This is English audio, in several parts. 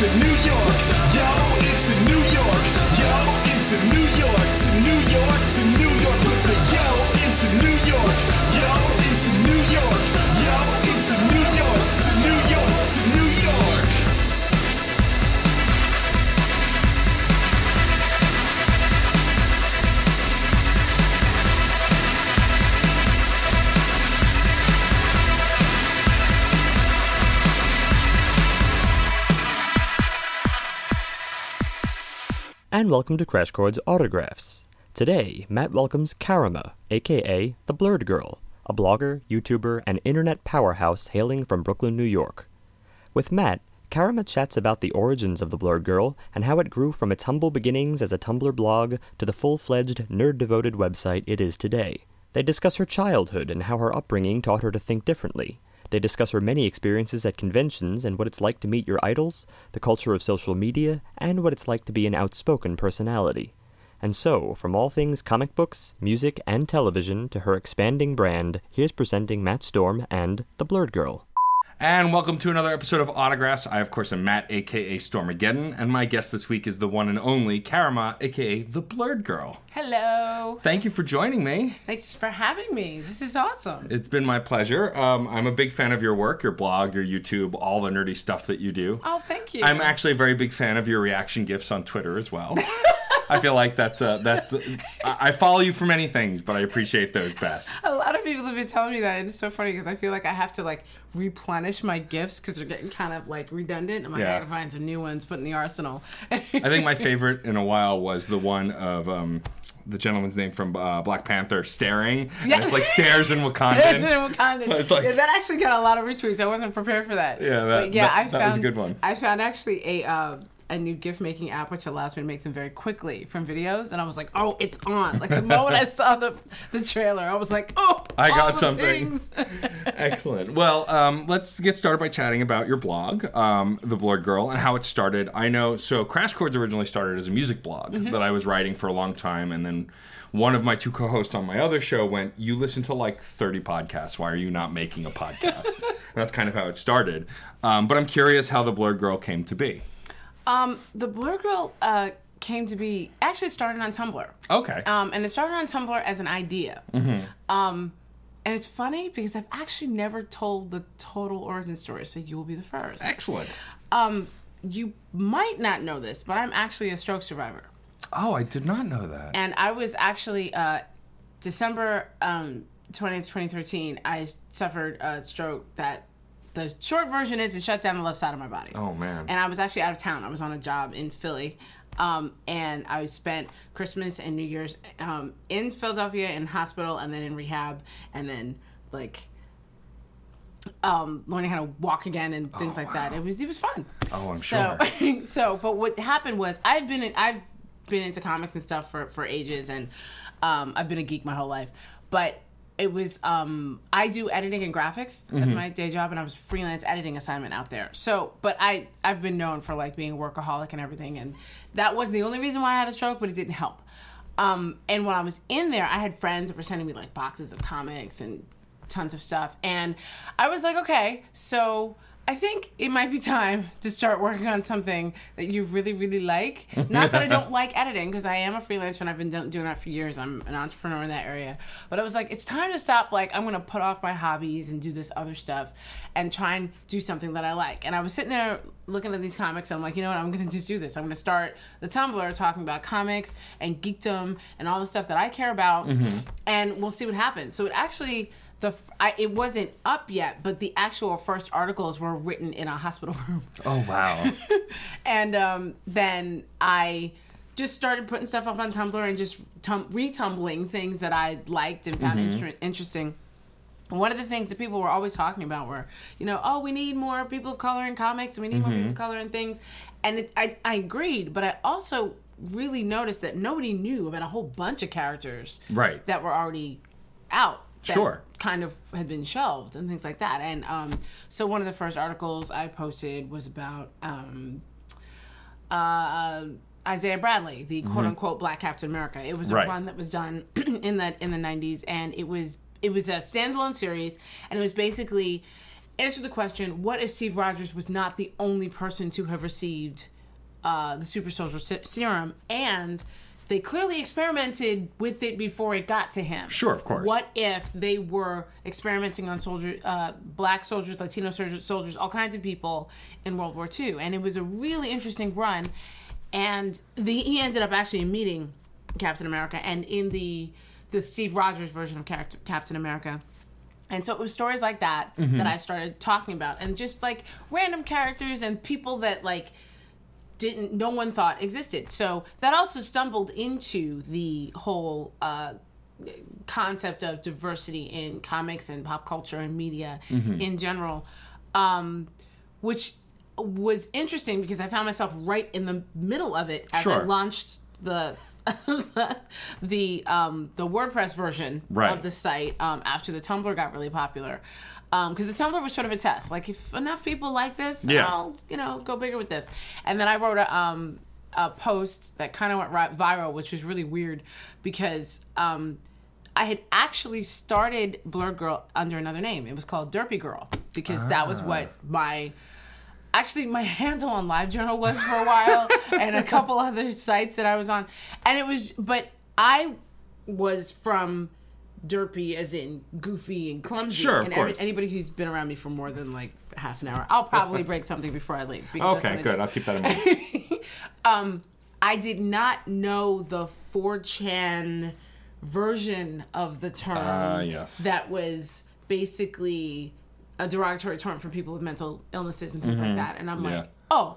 into New York. Yo, into New York. Yo, it's into New York. And welcome to Crash Chords Autographs. Today, Matt welcomes Karama, aka The Blerd Girl, a blogger, YouTuber, and internet powerhouse hailing from Brooklyn, New York. With Matt, Karama chats about the origins of The Blerd Girl and how it grew from its humble beginnings as a Tumblr blog to the full fledged, nerd devoted website it is today. They discuss her childhood and how her upbringing taught her to think differently. They discuss her many experiences at conventions and what it's like to meet your idols, the culture of social media, and what it's like to be an outspoken personality. And so, from all things comic books, music, and television to her expanding brand, here's presenting Matt Storm and The Blerd Girl. And welcome to another episode of Autographs. I, of course, am Matt, aka Stormageddon, and my guest this week is the one and only Karama, aka the Blerd Girl. Hello. Thank you for joining me. Thanks for having me. This is awesome. It's been my pleasure. Um, I'm a big fan of your work, your blog, your YouTube, all the nerdy stuff that you do. Oh, thank you. I'm actually a very big fan of your reaction gifs on Twitter as well. I feel like that's uh, that's. I I follow you for many things, but I appreciate those best. a lot of people have been telling me that, and it's so funny because I feel like I have to like replenish my gifs because they're getting kind of like redundant. I'm like, Yeah. I gotta find some new ones, put in the arsenal. I think my favorite in a while was the one of um, the gentleman's name from uh, Black Panther staring. Yeah. it's like stares in Wakanda. Stares in Wakandan. It's like- yeah, that actually got a lot of retweets. I wasn't prepared for that. Yeah, that- but yeah, that- I that found was a good one. I found actually a uh, a new gif making app which allows me to make them very quickly from videos, and I was like, oh, it's on. Like the moment I saw the the trailer, I was like, oh, I got something. Excellent. Well, um, let's get started by chatting about your blog, um, The Blerd Girl, and how it started. I know, so Crash Chords originally started as a music blog Mm-hmm. that I was writing for a long time, and then one of my two co-hosts on my other show went, "You listen to like 30 podcasts. Why are you not making a podcast?" and that's kind of how it started. Um, but I'm curious how The Blerd Girl came to be. Um, the Blerd Girl uh, came to be actually started on Tumblr. Okay. Um, and it started on Tumblr as an idea. Um, and it's funny because I've actually never told the total origin story, so you will be the first. Excellent. Um, you might not know this, but I'm actually a stroke survivor. Oh, I did not know that. And I was actually, uh, December um, 20th, 2013, I suffered a stroke that the short version is it shut down the left side of my body. Oh man. And I was actually out of town. I was on a job in Philly. Um, and I spent Christmas and New Year's um, in Philadelphia in hospital and then in rehab and then like um, learning how to walk again and things like that. It was it was fun. Oh, I'm so, sure. so, but what happened was I've been in, I've been into comics and stuff for for ages, and um, I've been a geek my whole life. But it was um, I do editing and graphics Mm-hmm. as my day job, and I was freelance editing assignment out there. So, but I I've been known for like being a workaholic and everything, and that wasn't the only reason why I had a stroke, but it didn't help. Um, and when I was in there, I had friends that were sending me like boxes of comics and tons of stuff. And I was like, okay, so I think it might be time to start working on something that you really, really like. Not that I don't like editing, because I am a freelancer and I've been doing that for years. I'm an entrepreneur in that area. But I was like, it's time to stop. Like, I'm going to put off my hobbies and do this other stuff and try and do something that I like. And I was sitting there looking at these comics. And I'm like, you know what? I'm going to just do this. I'm going to start the Tumblr talking about comics and geekdom and all the stuff that I care about. Mm-hmm. And we'll see what happens. So it actually the I, it wasn't up yet, but the actual first articles were written in a hospital room, oh wow. and um, then I just started putting stuff up on Tumblr and just tum- retumbling things that I liked and found inter- interesting. One of the things that people were always talking about were, you know, oh, we need more people of color in comics, and we need more people of color in things, and it, I I agreed, but I also really noticed that nobody knew about a whole bunch of characters Right. that were already out. Sure. Kind of had been shelved and things like that. And um, so one of the first articles I posted was about um, uh, Isaiah Bradley, the quote unquote Black Captain America. It was a Mm-hmm. Right. run that was done in that in the '90s, and it was it was a standalone series, and it was basically answer the question: What if Steve Rogers was not the only person to have received uh, the super soldier se- serum, and they clearly experimented with it before it got to him? Sure, of course. What if they were experimenting on soldier, uh, black soldiers, Latino soldiers, soldiers, all kinds of people in World War II? And it was a really interesting run. And the, he ended up actually meeting Captain America, and in the the Steve Rogers version of character, Captain America. And so it was stories like that that I started talking about, and just like random characters and people that like didn't no one thought existed. So that also stumbled into the whole uh, concept of diversity in comics and pop culture and media in general, um, which was interesting because I found myself right in the middle of it as I launched the the um, the WordPress version Right. of the site um, after the Tumblr got really popular. Because the Tumblr was sort of a test. Like, if enough people like this, Yeah. I'll, you know, go bigger with this. And then I wrote a, um, a post that kind of went viral, which was really weird because um, I had actually started Blerd Girl under another name. It was called Derpy Girl because that was what my actually my handle on LiveJournal was for a while and a couple other sites that I was on. And it was but I was from derpy as in goofy and clumsy. Sure, of and every- course. anybody who's been around me for more than like half an hour, I'll probably break something before I leave. Okay, good. I'll keep that in mind. I did not know the 4chan version of the term Ah, yes. that was basically a derogatory term for people with mental illnesses and things like that. And I'm Mm-hmm. Yeah. like, oh,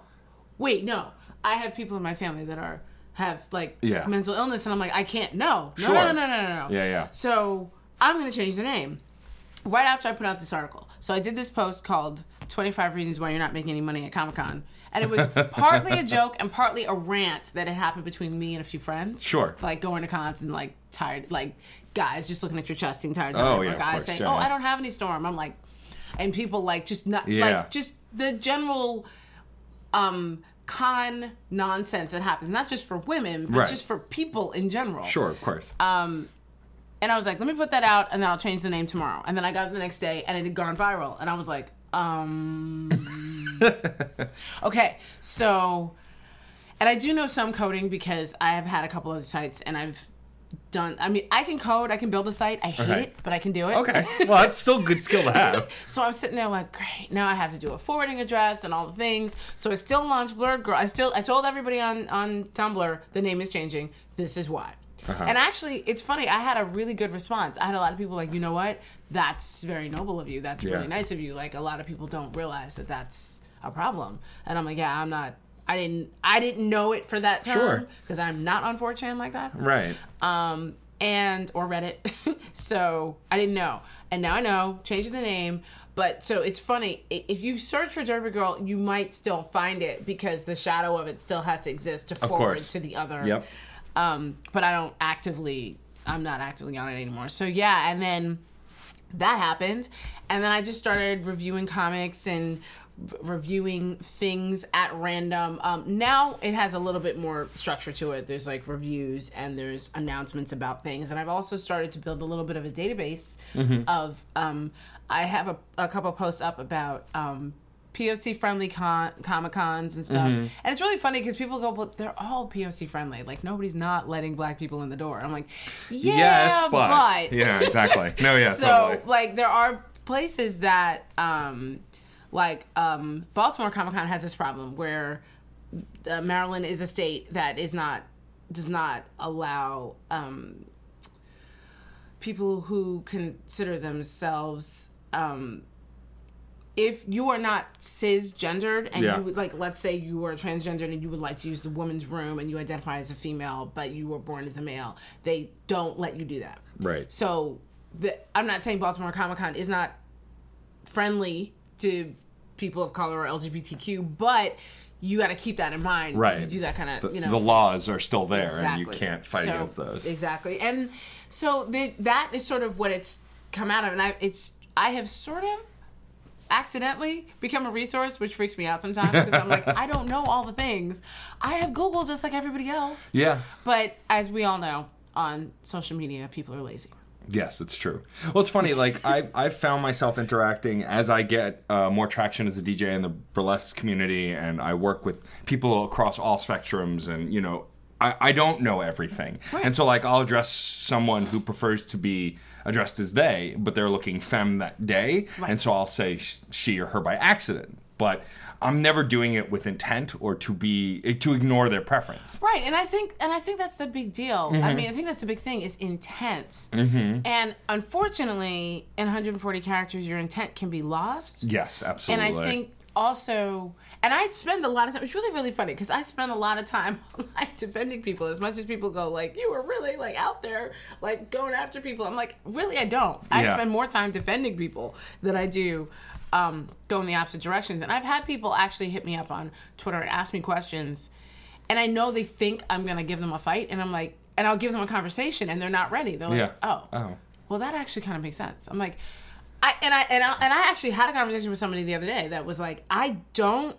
wait, no. I have people in my family that are have like Yeah. mental illness, and I'm like, I can't. No, no, Sure. no, no, no, no, no. Yeah, yeah. So I'm gonna change the name right after I put out this article. So I did this post called 25 Reasons Why You're Not Making Any Money at Comic Con. And it was partly a joke and partly a rant that had happened between me and a few friends. Sure. Like going to cons and like tired, like guys just looking at your chest and tired. Oh, yeah, guys course, saying, yeah, "Oh, yeah. I don't have any storm." I'm like, and people like just not Yeah. like just the general um con nonsense that happens, not just for women, but Right. just for people in general. Sure, of course. Um, And I was like, let me put that out and then I'll change the name tomorrow. And then I got it the next day and it had gone viral. And I was like, um. okay, so. And I do know some coding because I have had a couple of sites and I've done. I mean, I can code, I can build a site. I hate Okay. it, but I can do it. okay. Well, that's still a good skill to have. So I'm sitting there like, great. Now I have to do a forwarding address and all the things. So I still launched Blerd Girl. I still I told everybody on on Tumblr the name is changing. This is why. Uh-huh. And actually, it's funny. I had a really good response. I had a lot of people like, you know what? That's very noble of you. That's Yeah. really nice of you. Like a lot of people don't realize that that's a problem. And I'm like, yeah, I'm not. I didn't. I didn't know it for that term Sure. because I'm not on 4chan like that Right. um, and or Reddit. so I didn't know, and now I know. Changing the name, but so it's funny. If you search for Derpy Girl, you might still find it because the shadow of it still has to exist to forward to the other. Yep. Um, but I don't actively. I'm not actively on it anymore. So yeah, and then that happened and then i just started reviewing comics and reviewing things at random um, now it has a little bit more structure to it there's like reviews and there's announcements about things and i've also started to build a little bit of a database of um, i have a, a couple posts up about um, POC friendly con- comic cons and stuff, and it's really funny because people go, "But they're all POC friendly. Like nobody's not letting black people in the door." I'm like, "Yeah, yes, but, but yeah, exactly. No, yeah, so totally. like there are places that um like um baltimore comic-con has this problem where uh, maryland is a state that is not does not allow um people who consider themselves um if you are not cisgendered and Yeah. you would like let's say you are transgendered and you would like to use the women's room and you identify as a female but you were born as a male they don't let you do that Right. so the, I'm not saying Baltimore Comic Con is not friendly to people of color or LGBTQ, but you got to keep that in mind. Right. You do that kind of, you know. the laws are still there, and you can't fight So, against those. Exactly. And so the, that is sort of what it's come out of. And I, it's, I have sort of accidentally become a resource, which freaks me out sometimes because I'm like, I don't know all the things. I have Google just like everybody else. yeah. But as we all know, on social media, people are lazy. Yes, it's true. Well, it's funny. Like I, I've found myself interacting as I get uh, more traction as a DJ in the burlesque community, and I work with people across all spectrums, and you know, I, I don't know everything, and so like I'll address someone who prefers to be addressed as they, but they're looking femme that day, and so I'll say sh- she or her by accident, but. I'm never doing it with intent or to be to ignore their preference. Right, and I think and I think that's the big deal. Mm-hmm. I mean, I think that's the big thing is intent. Mm-hmm. And unfortunately, in 140 characters, your intent can be lost. Yes, absolutely. And I think also, and I spend a lot of time. It's really, really funny because I spend a lot of time like defending people. As much as people go like, "You were really like out there, like going after people," I'm like, really, I don't. I Yeah. spend more time defending people than I do um, go in the opposite directions. And I've had people actually hit me up on Twitter and ask me questions, and I know they think I'm gonna give them a fight, and I'm like, and I'll give them a conversation, and they're not ready. They're like, Yeah. "Oh, Oh. well, that actually kind of makes sense. I'm like, I and I and I, and I actually had a conversation with somebody the other day that was like, I don't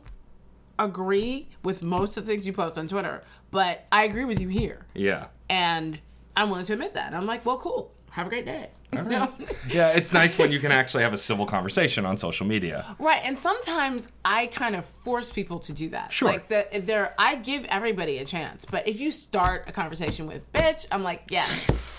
agree with most of the things you post on Twitter, but I agree with you here, Yeah. and I'm willing to admit that. I'm like, well, cool. Have a great day. Know? Yeah, it's nice when you can actually have a civil conversation on social media. Right, and sometimes I kind of force people to do that. Sure. Like that, if they're, I give everybody a chance. But if you start a conversation with "bitch," I'm like, yeah,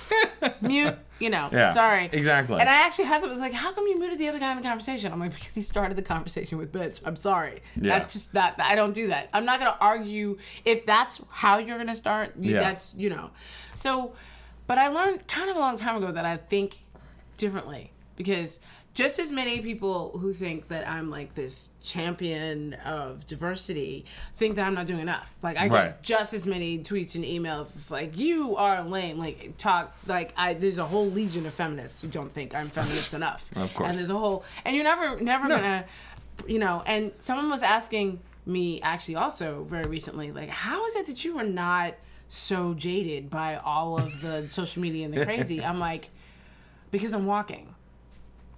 mute. You know, Yeah, sorry. exactly. And I actually had to like, how come you muted the other guy in the conversation? I'm like, because he started the conversation with "bitch." I'm sorry. Yeah. That's just that. I don't do that. I'm not gonna argue if that's how you're gonna start. You, Yeah. That's you know. So, but I learned kind of a long time ago that I think differently because just as many people who think that I'm like this champion of diversity think that I'm not doing enough. Like I Right. get just as many tweets and emails. It's like you are lame. Like talk like I. There's a whole legion of feminists who don't think I'm feminist enough. Of course. And there's a whole and you're never never gonna, you know. And someone was asking me actually also very recently like how is it that you are not so jaded by all of the social media and the crazy i'm like because i'm walking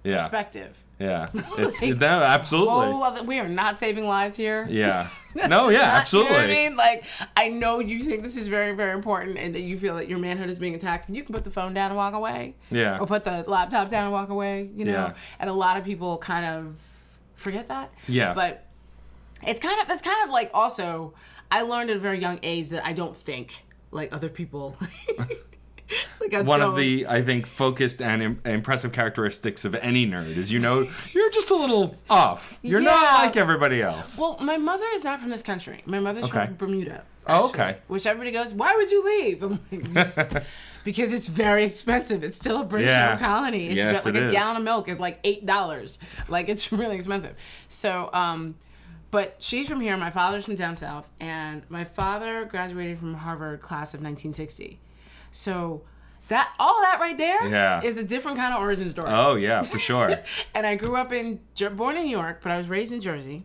Yeah. perspective Yeah. It- no, absolutely. oh we are not saving lives here Yeah. No, yeah, absolutely. you know what I mean? Like, I know you think this is very, very important and that you feel that your manhood is being attacked. You can put the phone down and walk away. Yeah. Or put the laptop down and walk away, you know? Yeah. And a lot of people kind of forget that. Yeah. But it's kind of, it's kind of like also, I learned at a very young age that I don't think like other people. like One of don't. the, I think, focused and Im- impressive characteristics of any nerd is you know you're just a little off. You're not like everybody else. Well, my mother is not from this country. My mother's Okay. from Bermuda. Oh, okay. Which everybody goes, why would you leave? I'm like, just because it's very expensive. It's still a British Yeah. colony. It's Yes, like it a is. gallon of milk is like eight dollars. Like it's really expensive. So, um, but she's from here. My father's from down south, and my father graduated from Harvard class of 1960. So. That all that right there Yeah. is a different kind of origin story. oh yeah, for sure. and I grew up in born in New York, but I was raised in Jersey.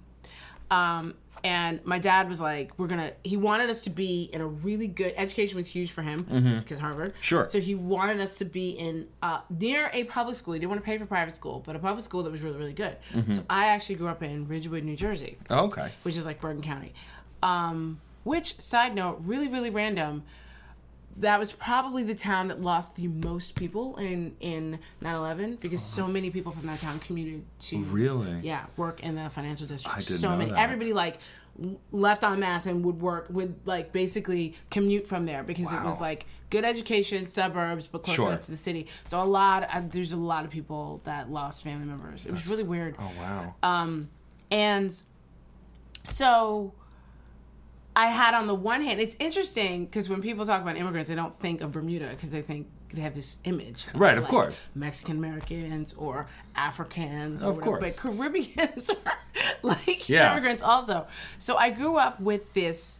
Um, and my dad was like, "We're gonna." He wanted us to be in a really good education was huge for him because Harvard. Mm-hmm. Sure. So he wanted us to be in uh, near a public school. He didn't want to pay for private school, but a public school that was really really good. Mm-hmm. So I actually grew up in Ridgewood, New Jersey okay. which is like Bergen County. Um, which, side note, really, really random. That was probably the town that lost the most people in in 9/11 because so many people from that town commuted to Really? yeah work in the financial district. I didn't so many, that. everybody like left en masse and would work would like basically commute from there because it was like good education, suburbs, but close Sure. enough to the city. So a lot, uh, there's a lot of people that lost family members. It was really weird. Oh wow. Um, and so I had on the one hand, it's interesting because when people talk about immigrants, they don't think of Bermuda because they think they have this image, Right, of like, course. Mexican Americans or Africans, or Of whatever, course. but Caribbeans are like Yeah. immigrants also. So I grew up with this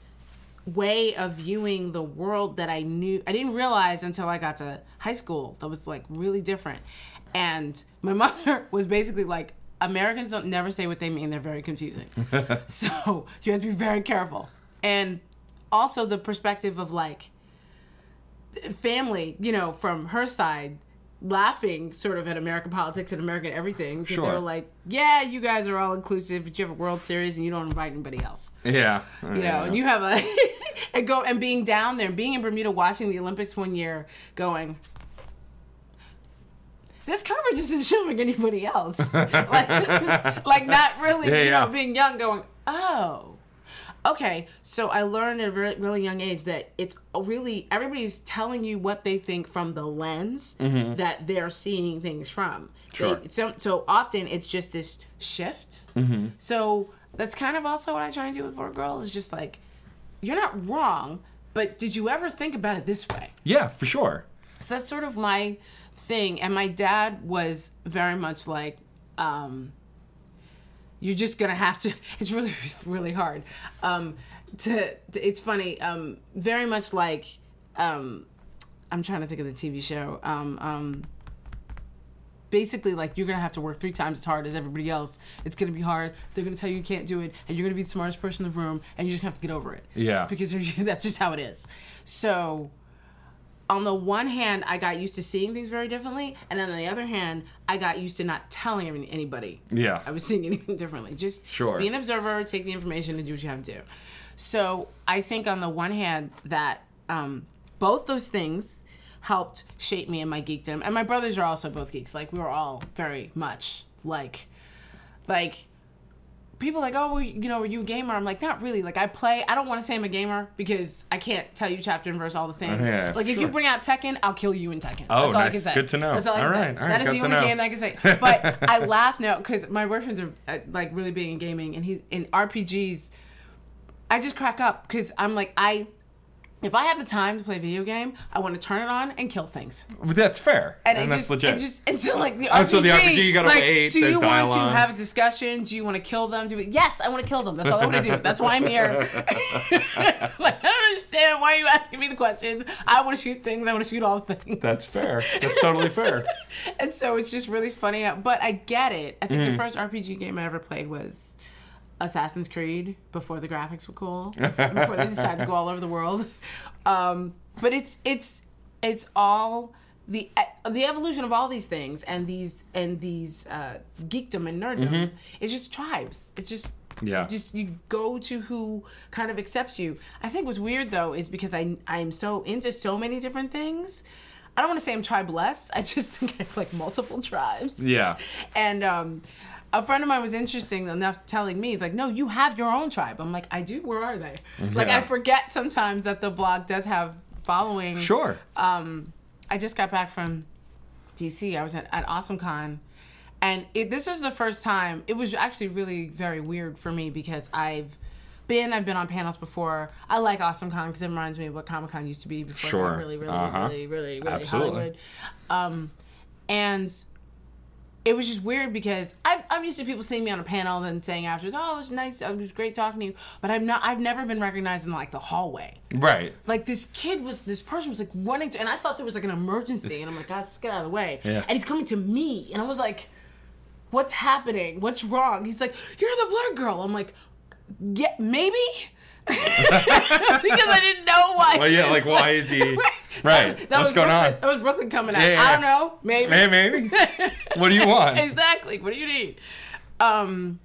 way of viewing the world that I knew I didn't realize until I got to high school that was like really different. And my mother was basically like Americans don't never say what they mean, they're very confusing. so you have to be very careful. And also the perspective of like family, you know, from her side laughing sort of at American politics and American everything because they Sure. were like, yeah, you guys are all inclusive, but you have a World Series and you don't invite anybody else Yeah. you know, and you have a and go and being down there, being in Bermuda, watching the Olympics one year, going, this coverage isn't showing anybody else. like, this is, like not really, Yeah, you yeah. know, being young, going, oh, okay. So I learned at a really, really young age that it's really everybody's telling you what they think from the lens that they're seeing things from. Mm-hmm. Sure. They, so, so often it's just this shift. Mm-hmm. So that's kind of also what I try and do with Poor Girl is just like, you're not wrong, but did you ever think about it this way? Yeah, for sure. So that's sort of my thing. And my dad was very much like, um, you're just gonna have to. It's really, really hard. Um, to, to it's funny. Um, very much like, um, I'm trying to think of the TV show. Um, um, basically, like you're gonna have to work three times as hard as everybody else. It's gonna be hard. They're gonna tell you you can't do it, and you're gonna be the smartest person in the room, and you just have to get over it. Yeah. because that's just how it is. So on the one hand, I got used to seeing things very differently, and on the other hand, I got used to not telling anybody Yeah. I was seeing anything differently. Just Sure. be an observer, take the information, and do what you have to do. So I think on the one hand that um, both those things helped shape me in my geekdom, and my brothers are also both geeks. Like we were all very much like, like people are like, oh, well, you know, are you a gamer? I'm like, not really. Like, I play. I don't want to say I'm a gamer because I can't tell you chapter and verse all the things. Yeah, like, if you bring out Tekken, I'll kill you in Tekken. Oh, That's all I can say. Good to know. That's all I can All say. right, all right, That is good the only game that I can say. But I laugh now because my boyfriend's are, uh, like really big in gaming, and he in RPGs. I just crack up because I'm like I. If I have the time to play a video game, I want to turn it on and kill things. That's fair. And, And, that's just, legit. It just until like the RPG. Oh, so the RPG, you gotta like, wait, Do you want to have a discussion? Do you want to kill them? Do we, yes, I want to kill them. That's all I want to do. That's why I'm here. like I don't understand why are you asking me the questions. I want to shoot things. I want to shoot all things. That's fair. That's totally fair. and so it's just really funny. But I get it. I think Mm. the first RPG game I ever played was Assassin's Creed before the graphics were cool, before they decided to go all over the world. Um, but it's it's it's all the the evolution of all these things and these and these uh, geekdom and nerddom. It's just tribes. It's just Mm-hmm. Yeah. just you go to who kind of accepts you. I think what's weird though is because I I'm so into so many different things. I don't want to say I'm tribeless. I just think I have like multiple tribes. Yeah. And um, a friend of mine was interesting enough telling me, like, no, you have your own tribe. I'm like, I do. Where are they? Like, I forget sometimes that the blog does have following. Sure. Um, I just got back from DC. I was at, at AwesomeCon. And it, this was the first time. It was actually really very weird for me because I've been, I've been on panels before. I like AwesomeCon because it reminds me of what Comic Con used to be before. it Sure. Really, really, Uh-huh. really, really, really Absolutely. Hollywood. Um, and it was just weird because I've, I'm used to people seeing me on a panel and then saying afterwards, "Oh, it was nice. It was great talking to you." But I'm not. I've never been recognized in like the hallway. Right. Like this kid was, this person was like running to, and I thought there was like an emergency, and I'm like, "Guys, let's get out of the way." Yeah. And he's coming to me, and I was like, "What's happening? What's wrong?" He's like, "You're the blerd girl." I'm like, "Yeah, maybe." because I didn't know why. Well, yeah, like, why is he- That right. was- that What's was going Brooklyn- on? That was Brooklyn coming out. Yeah, yeah, I don't know. Maybe. Hey, maybe. What do you want? exactly. What do you need? Um,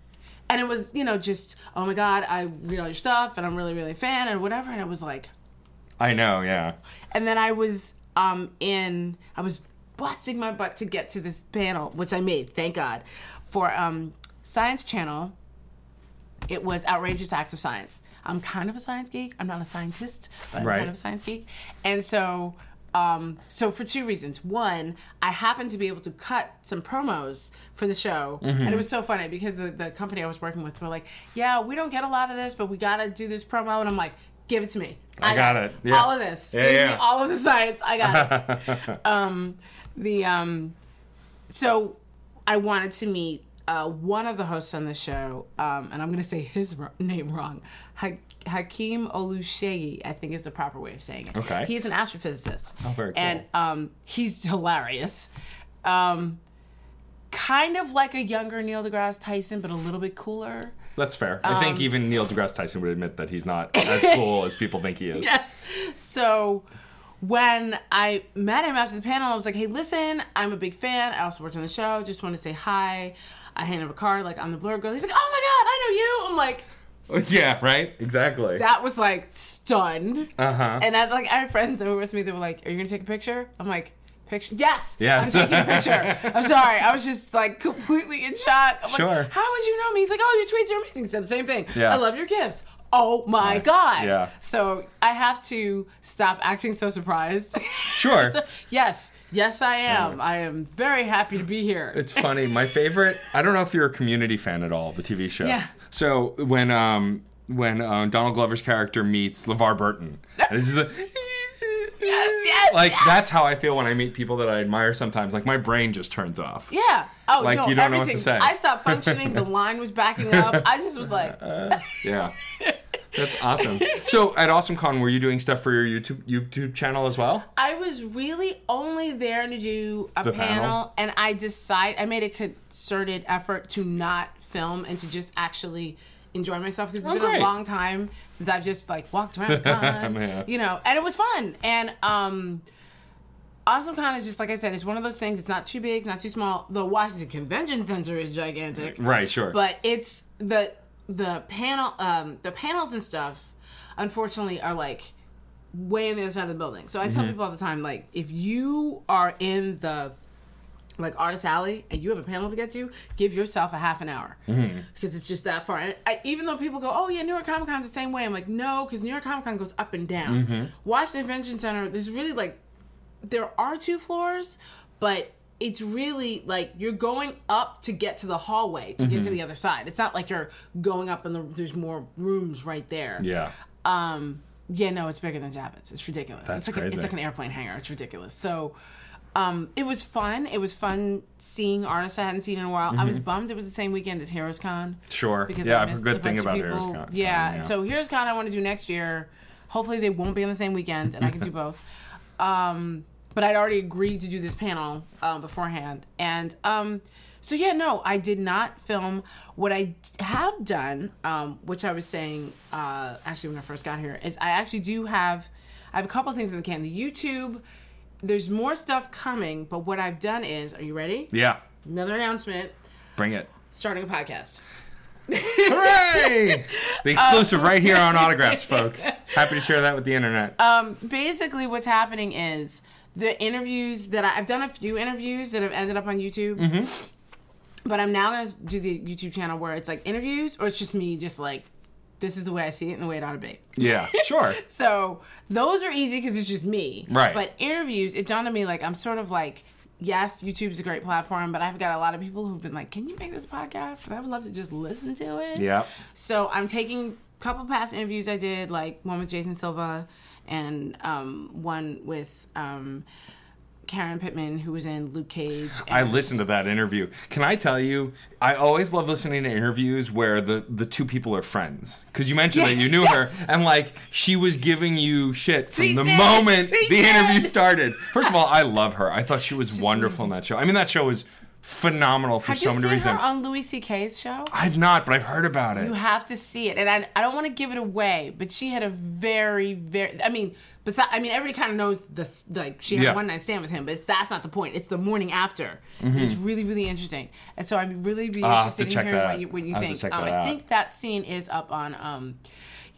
and it was, you know, just, oh my God, I read all your stuff and I'm really, really a fan and whatever. And it was like, I know. Yeah. and then I was um, in, I was busting my butt to get to this panel, which I made, thank God, for um, Science Channel. It was Outrageous Acts of Science. I'm kind of a science geek. I'm not a scientist, but I'm kind of a science geek. And so, um, so for two reasons. One, I happened to be able to cut some promos for the show, Mm-hmm. and it was so funny because the, the company I was working with were like, "Yeah, we don't get a lot of this, but we got to do this promo," and I'm like, "Give it to me. I got it. Yeah. All of this. Yeah, Give me all of the science. I got it." um, the um, so I wanted to meet uh, one of the hosts on the show, um, and I'm going to say his ro- name wrong. Ha- Hakeem Oluseyi, I think is the proper way of saying it. Okay. He's an astrophysicist. Oh, very cool. And um, he's hilarious. Um, kind of like a younger Neil deGrasse Tyson, but a little bit cooler. That's fair. I Um, think even Neil deGrasse Tyson would admit that he's not as cool as people think he is. Yeah. So when I met him after the panel, I was like, hey, listen, I'm a big fan. I also worked on the show. Just want to say hi. I handed him a card, like, I'm the blerd girl. He's like, oh my God, I know you. I'm like, Yeah. Right. Exactly. that was like stunned. Uh huh. And I like I had friends that were with me that were like, Are you gonna take a picture? I'm like, Picture? Yes. Yeah. I'm taking a picture. I'm sorry. I was just like completely in shock. I'm Sure. like, how would you know me? He's like, oh, your tweets are amazing. He said the same thing. Yeah. I love your gifs. Oh my god. Yeah. So I have to stop acting so surprised. Sure. So, yes. Yes, I am. I am very happy to be here. It's funny. My favorite. I don't know if you're a Community fan at all. The TV show. Yeah. So when um when um, Donald Glover's character meets LeVar Burton, and it's just the, yes, yes. like yes. that's how I feel when I meet people that I admire. Sometimes, like my brain just turns off. Yeah. Oh, Like, no, you don't know what to everything. say. I stopped functioning. The line was backing up. I just was like, Yeah. That's awesome. So at AwesomeCon, were you doing stuff for your YouTube YouTube channel as well? I was really only there to do a The panel, panel? and I decide I made a concerted effort to not film and to just actually enjoy myself because it's Oh, been great. a long time since I've just like walked around, the con, Yeah. you know, and it was fun. And um, AwesomeCon is just like I said, it's one of those things. It's not too big, not too small. The Washington Convention Center is gigantic, Right. Sure. but it's the the panel um the panels and stuff unfortunately are like way on the other side of the building. So i tell mm-hmm. people all the time like if you are in the like artist alley and you have a panel to get to give yourself a half an hour. Mm-hmm. Because it's just that far. And I, even though people go oh yeah new york comic con's the same way i'm like no because new york comic con goes up and down. Mm-hmm. Washington convention center there's really like there are two floors, but it's really like you're going up to get to the hallway to Mm-hmm. get to the other side. It's not like you're going up and the, there's more rooms right there. yeah. Um. Yeah. No, it's bigger than Javits. It's ridiculous. That's it's like A, crazy. it's like an airplane hangar. It's ridiculous. So. Um, it was fun. It was fun seeing artists I hadn't seen in a while. I was bummed it was the same weekend as Heroes Con Sure. because Mm-hmm. yeah, I I've heard missed good a thing about. Heroes Con. Yeah, yeah. so Heroes Con I want to do next year. Hopefully they won't be on the same weekend, and I can do both. Um, but I'd already agreed to do this panel um, beforehand, and um, so yeah, no, I did not film. What I have done, um, which I was saying uh, actually when I first got here, is I actually do have. I have a couple things in the can. The YouTube. There's more stuff coming, but what I've done is, are you ready? yeah. Another announcement: Bring it. starting a podcast. Hooray! the exclusive right here on Autographs, folks. Happy to share that with the internet. um, basically what's happening is the interviews that I, I've done a few interviews that have ended up on YouTube. Mm-hmm. But I'm now gonna do the YouTube channel where it's like interviews, or it's just me, just like this is the way I see it and the way it ought to be. yeah. Sure. So those are easy because it's just me. Right. But interviews, it dawned on me like I'm sort of like, yes, YouTube's a great platform, but I've got a lot of people who've been like, can you make this podcast? Because I would love to just listen to it. Yeah. So I'm taking a couple past interviews I did, like one with Jason Silva and um, one with um, Karen Pittman, who was in Luke Cage. I listened to that interview. Can I tell you? I always love listening to interviews where the the two people are friends. Because you mentioned that you knew Yes. her, and like she was giving you shit from She the did. moment She the interview started. First of all, I love her. I thought she was wonderful in that show. I mean, that show was phenomenal for Have so you many seen reasons. her on Louis C.K.'s show? I've not, but I've heard about it. You have to see it, and I, I don't want to give it away, but she had a very, very. I mean, besides, I mean, everybody kind of knows this. Like, she had Yeah. a one night stand with him, but that's not the point. It's the morning after. It's really, really interesting, and so I'd really Mm-hmm. I'll to interested in hearing what you what you I'll have think. Um, I think that scene is up on um,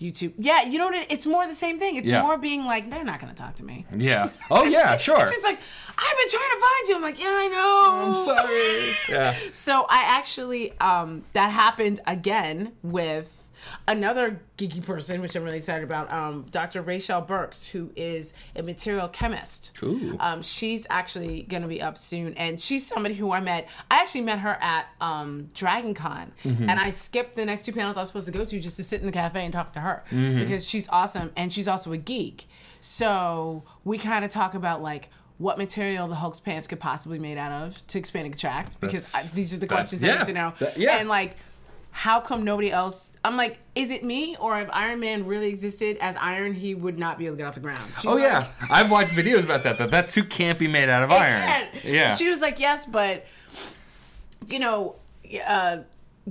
YouTube. Yeah, you know what? It, it's more the same thing. It's Yeah. more being like, they're not going to talk to me. yeah. Oh yeah, sure. It's just like I've been trying to find you. I'm like, yeah, I know. I'm sorry. Yeah. So I actually um that happened again with another geeky person, which I'm really excited about. Um, Dr. Raychelle Burks, who is a material chemist. Ooh. Um, she's actually going to be up soon, and she's somebody who I met. I actually met her at um, Dragon Con, Mm-hmm. and I skipped the next two panels I was supposed to go to just to sit in the cafe and talk to her Mm-hmm. because she's awesome, and she's also a geek. So we kind of talk about like. What material the Hulk's pants could possibly be made out of to expand and contract? Because I, these are the questions I yeah. need to know. That- yeah. And like, how come nobody else? I'm like, is it me or if Iron Man really existed as Iron, he would not be able to get off the ground? She's Oh like, yeah, I've watched videos about that. That that suit can't be made out of iron. "Can't." Yeah. She was like, yes, but you know, uh,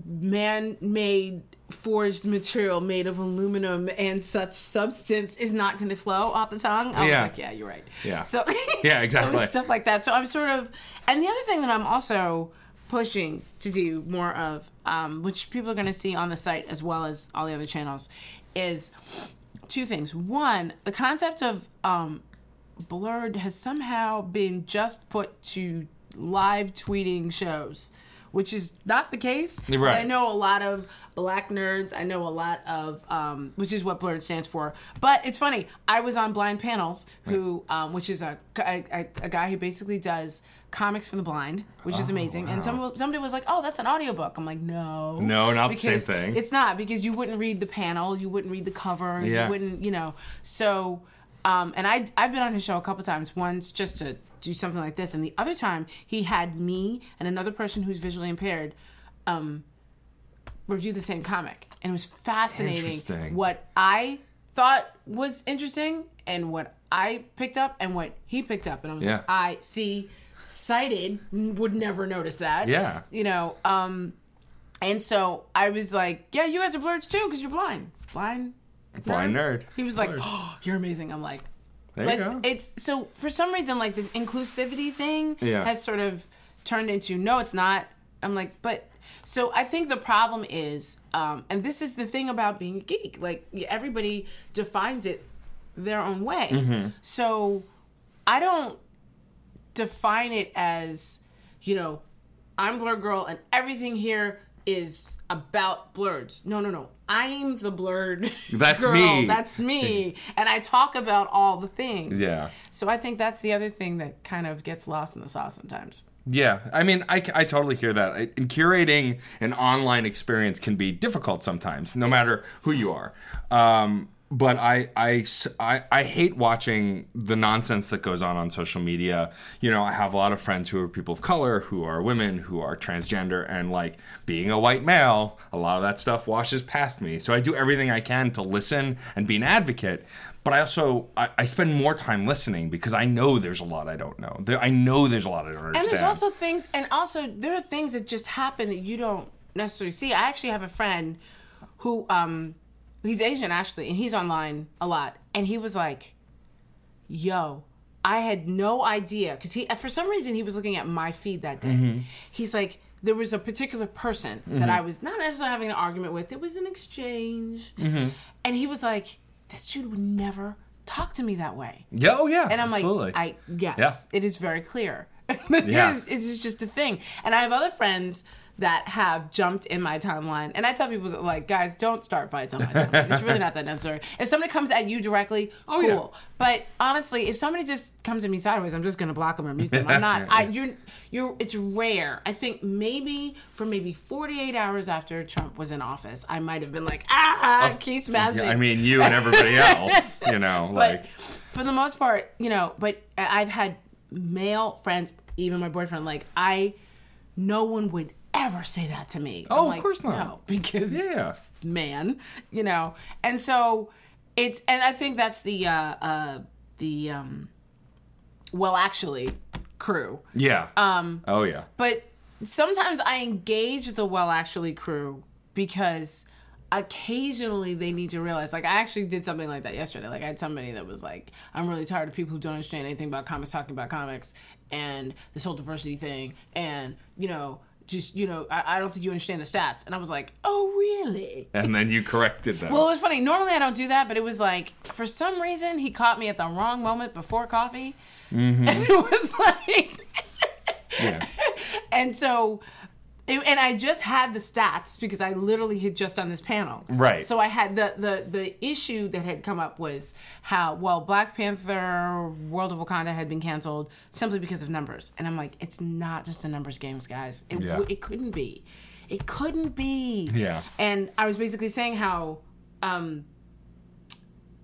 man-made forged material made of aluminum and such substance is not going to flow off the tongue. I Yeah. was like, yeah, you're right. Yeah. So Yeah, exactly. so stuff like that. So I'm sort of, and the other thing that I'm also pushing to do more of, um, which people are going to see on the site as well as all the other channels, is two things. One, the concept of um, Blerd has somehow been just put to live tweeting shows, which is not the case. Right. I know a lot of black nerds. I know a lot of, um, which is what Blerd stands for. But it's funny. I was on Blind Panels, who, um, which is a, a, a- guy who basically does comics for the blind, which is amazing. And some, somebody was like, "Oh, that's an audiobook." I'm like, "No, No, not the same thing. It's not because you wouldn't read the panel, you wouldn't read the cover, Yeah. you wouldn't, you know. So, um, and I I've been on his show a couple times. Once just to do something like this, and the other time he had me and another person who's visually impaired. Um, review the same comic and it was fascinating what i thought was interesting and what i picked up and what he picked up and i was Yeah. like i see sighted would never notice that Yeah. you know um and so i was like yeah you guys are blerd too because you're blind blind Blind nerd. he was like oh you're amazing i'm like There but you go. it's so for some reason like this inclusivity thing Yeah. has sort of turned into no it's not i'm like but so i think the problem is um, and this is the thing about being a geek like everybody defines it their own way Mm-hmm. so i don't define it as you know i'm blerd girl and everything here is about blerds no no no i'm the blerd That's girl me. that's me and i talk about all the things yeah. so i think that's the other thing that kind of gets lost in the sauce sometimes Yeah, I mean, I, I totally hear that. I- And curating an online experience can be difficult sometimes, no matter who you are. Um, but I I I hate watching the nonsense that goes on on social media. You know, I have a lot of friends who are people of color, who are women, who are transgender, and like being a white male, a lot of that stuff washes past me. So I do everything I can to listen and be an advocate. But I also I, I spend more time listening because I know there's a lot I don't know. There, I know there's a lot I don't understand. And there's also things, and also there are things that just happen that you don't necessarily see. I actually have a friend who, um, he's Asian actually, and he's online a lot, and he was like, "Yo, I had no idea," because he, for some reason, he was looking at my feed that day. Mm-hmm. He's like, there was a particular person that I was not necessarily having an argument with. It was an exchange, Mm-hmm. and he was like, "This dude would never." Talk to me that way. Yeah, oh yeah. And I'm absolutely. like, I yes, Yeah. it is very clear. Yeah. it's, it's just a thing. And I have other friends that have jumped in my timeline, and I tell people like, guys, don't start fights on my timeline. it's really not that necessary. If somebody comes at you directly, Oh, cool. yeah. But honestly, if somebody just comes at me sideways, I'm just gonna block them or mute them. I'm not. I you're you're. It's rare. I think maybe for maybe 48 hours after Trump was in office, I might have been like, ah, key smashing. Yeah, I mean, you and everybody else, you know, but like for the most part, you know, but I've had male friends, even my boyfriend, like I, no one would ever say that to me. Oh, I'm of course not. No, because yeah. man, you know, and so it's, and I think that's the, uh, uh, the, um, well, actually, crew. Yeah. Um Oh yeah. But sometimes I engage the well actually crew because occasionally they need to realize like I actually did something like that yesterday. Like I had somebody that was like, I'm really tired of people who don't understand anything about comics talking about comics and this whole diversity thing and you know, just you know, I, I don't think you understand the stats. And I was like, Oh really? And then you corrected them. Well, it was funny. Normally I don't do that, but it was like for some reason he caught me at the wrong moment before coffee. Mm-hmm. And it was like yeah. and so and I just had the stats because I literally had just done this panel. Right. So I had the the the issue that had come up was how well Black Panther World of Wakanda had been canceled simply because of numbers. And I'm like it's not just a numbers games, guys. It Yeah. w- it couldn't be. It couldn't be. Yeah. And I was basically saying how um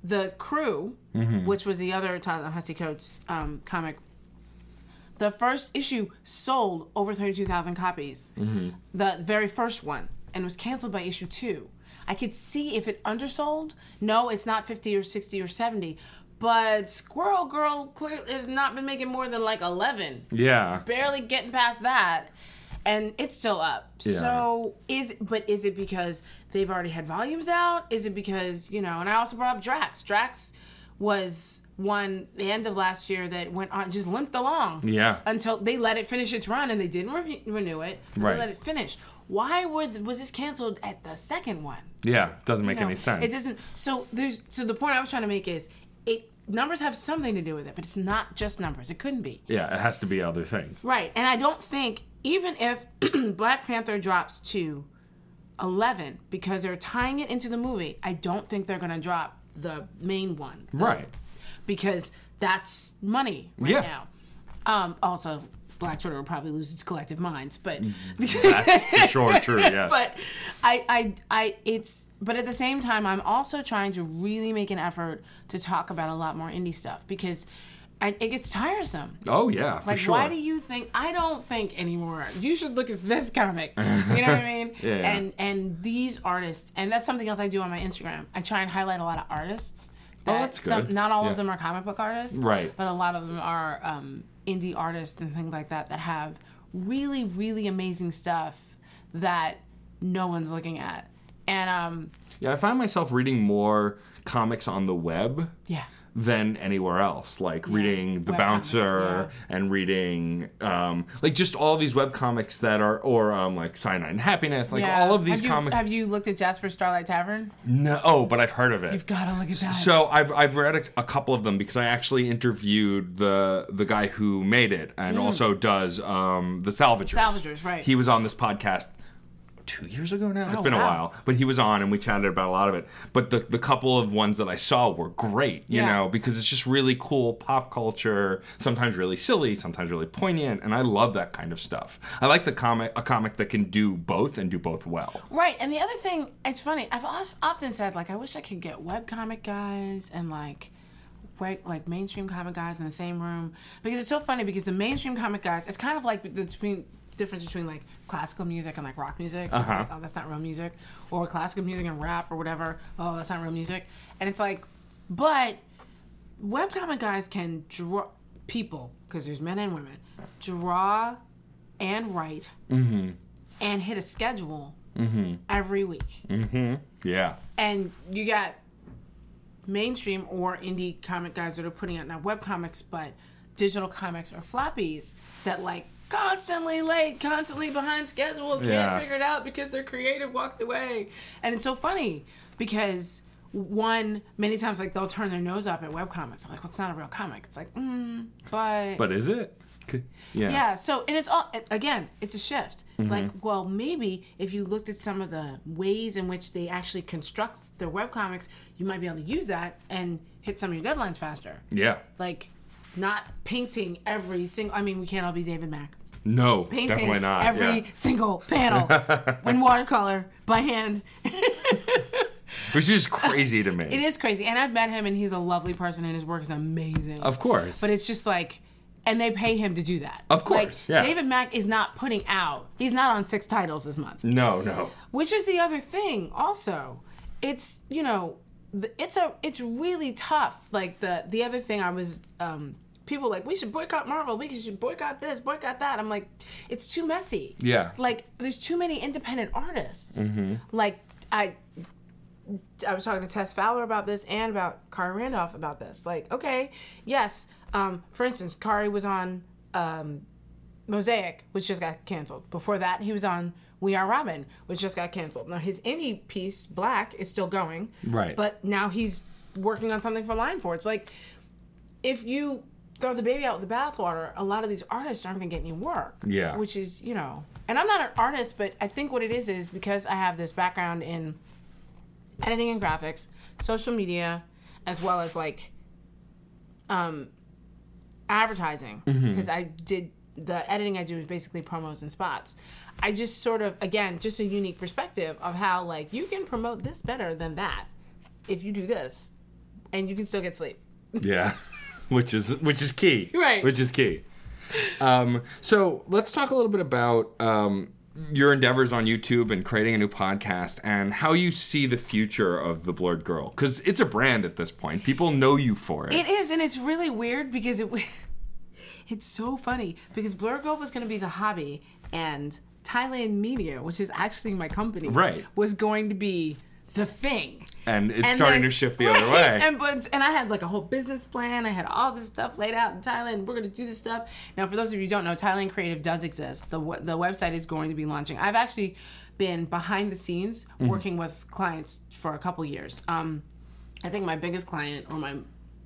the crew, Mm-hmm. which was the other Ta-Nehisi Coates um, comic, the first issue sold over 32,000 copies. Mm-hmm. The very first one, and was canceled by issue two. I could see if it undersold. No, it's not 50 or 60 or 70. But Squirrel Girl clearly has not been making more than like 11 Yeah. barely getting past that and it's still up Yeah. so is but is it because they've already had volumes out is it because you know and i also brought up drax drax was one the end of last year that went on just limped along Yeah. until they let it finish its run and they didn't re- renew it Right. they let it finish why was was this canceled at the second one Yeah. Doesn't make no, any sense. It doesn't. So there's. So the point I was trying to make is, it numbers have something to do with it, but it's not just numbers. It couldn't be. Yeah, it has to be other things. Right. And I don't think, even if Black Panther drops to 11 because they're tying it into the movie, I don't think they're going to drop the main one. Right. Because that's money right Yeah. now. Um, also, Black Twitter will probably lose its collective minds, but. That's for sure true, yes. but I, I, I, it's, but at the same time, I'm also trying to really make an effort to talk about a lot more indie stuff because I, it gets tiresome. oh, yeah, for Like, sure. why do you think? I don't think anymore. You should look at this comic. You know what I mean? Yeah, yeah. And and these artists, and that's something else I do on my Instagram. I try and highlight a lot of artists. That Oh, that's some- not all Yeah. of them are comic book artists, Right. But a lot of them are um, indie artists and things like that that have really, really amazing stuff that no one's looking at. And um, Yeah, I find myself reading more comics on the web yeah, than anywhere else. Like reading The web Bouncer comics, and reading um, like just all these web comics that are or um, like Cyanide and Happiness, like yeah. all of these have you, comics. Have you looked at Jasper Starlight Tavern? no, oh, but I've heard of it. You've got to look at that. So I've I've read a, a couple of them because I actually interviewed the the guy who made it and also does um, the Salvagers. Mm. Salvagers, right. He was on this podcast two years ago now. It's Oh, been a while, but he was on and we chatted about a lot of it. But the the couple of ones that I saw were great, you Yeah. know, because it's just really cool pop culture. Sometimes really silly, sometimes really poignant, and I love that kind of stuff. I like the comic a comic that can do both and do both well. Right, and the other thing, it's funny. I've often said like, I wish I could get web comic guys and like, right, like mainstream comic guys in the same room because it's so funny because the mainstream comic guys, it's kind of like between difference between like classical music and like rock music. Uh-huh. Like, oh, that's not real music, or classical music and rap or whatever. Oh, that's not real music, and it's like, but webcomic guys can draw people because there's men and women draw and write mm-hmm. and hit a schedule mm-hmm. every week mm-hmm. Yeah. and you got mainstream or indie comic guys that are putting out not web comics but digital comics or floppies that like constantly late constantly behind schedule can't Yeah. figure it out because their creative walked away and it's so funny because one many times like they'll turn their nose up at web comics like what's not a real comic it's like mm, but But is it? Yeah. yeah, so and it's all again, it's a shift. Mm-hmm. Like, well, maybe if you looked at some of the ways in which they actually construct their webcomics, you might be able to use that and hit some of your deadlines faster. Yeah. Like, not painting every single. I mean, we can't all be David Mack. No, Painting definitely not. every yeah. single panel in watercolor by hand. Which is crazy to me. It is crazy, and I've met him, and he's a lovely person, and his work is amazing. Of course. But it's just like, and they pay him to do that. Of course, Like, yeah. David Mack is not putting out. He's not on six titles this month. no, no. Which is the other thing. Also, it's you know, it's a it's really tough. Like the the other thing I was. um People like we should boycott Marvel. We should boycott this, boycott that. I'm like, it's too messy. Yeah. Like there's too many independent artists. Mm-hmm. Like I I was talking to Tess Fowler about this and about Khary Randolph about this. Like, okay, yes. Um, for instance, Kari was on um, Mosaic, which just got canceled. Before that, he was on We Are Robin, which just got canceled. Now his indie piece, Black, is still going. Right. But now he's working on something for Lion Forge. Like, if you throw the baby out with the bathwater, a lot of these artists aren't going to get any work. Yeah. Which is, you know, and I'm not an artist, but I think what it is is because I have this background in editing and graphics, social media, as well as like um, advertising. Because I did the editing I do is basically promos and spots. I just sort of again just a unique perspective of how like you can promote this better than that if you do this, and you can still get sleep. Yeah. which is which is key. Right. Which is key. Um, so let's talk a little bit about um, your endeavors on YouTube and creating a new podcast and how you see the future of the Blerd Girl because it's a brand at this point. People know you for it. It is, and it's really weird because it. It's so funny because Blerd Girl was going to be the hobby, and Thailand Media, which is actually my company, Right. was going to be the thing. and it's And starting then- to shift the other way. And but and I had like a whole business plan. I had all this stuff laid out in Thailand. We're gonna do this stuff. Now, for those of you who don't know, Thailand Creative does exist. the The website is going to be launching. I've actually been behind the scenes Mm-hmm. working with clients for a couple years. Um, I think my biggest client or my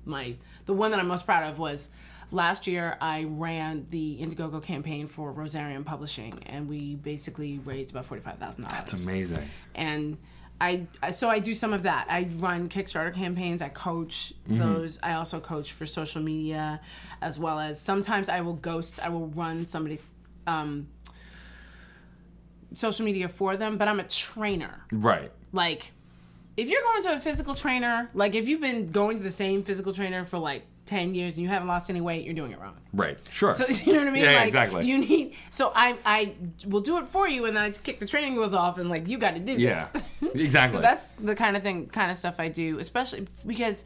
my the one that I'm most proud of was last year I ran the Indiegogo campaign for Rosarium Publishing, and we basically raised about forty five thousand dollars. That's amazing. and I so I do some of that. I run Kickstarter campaigns. I coach those. I also coach for social media, as well as sometimes I will ghost. I will run somebody's um, social media for them. But I'm a trainer. Right. Like, if you're going to a physical trainer, like if you've been going to the same physical trainer for like ten years and you haven't lost any weight, you're doing it wrong. Right. Sure. So you know what I mean? Yeah, like, exactly. You need. So I I will do it for you, and then I just kick the training wheels off, and like you got to do this. yeah. this. Exactly. so that's the kind of thing, kind of stuff I do, especially because.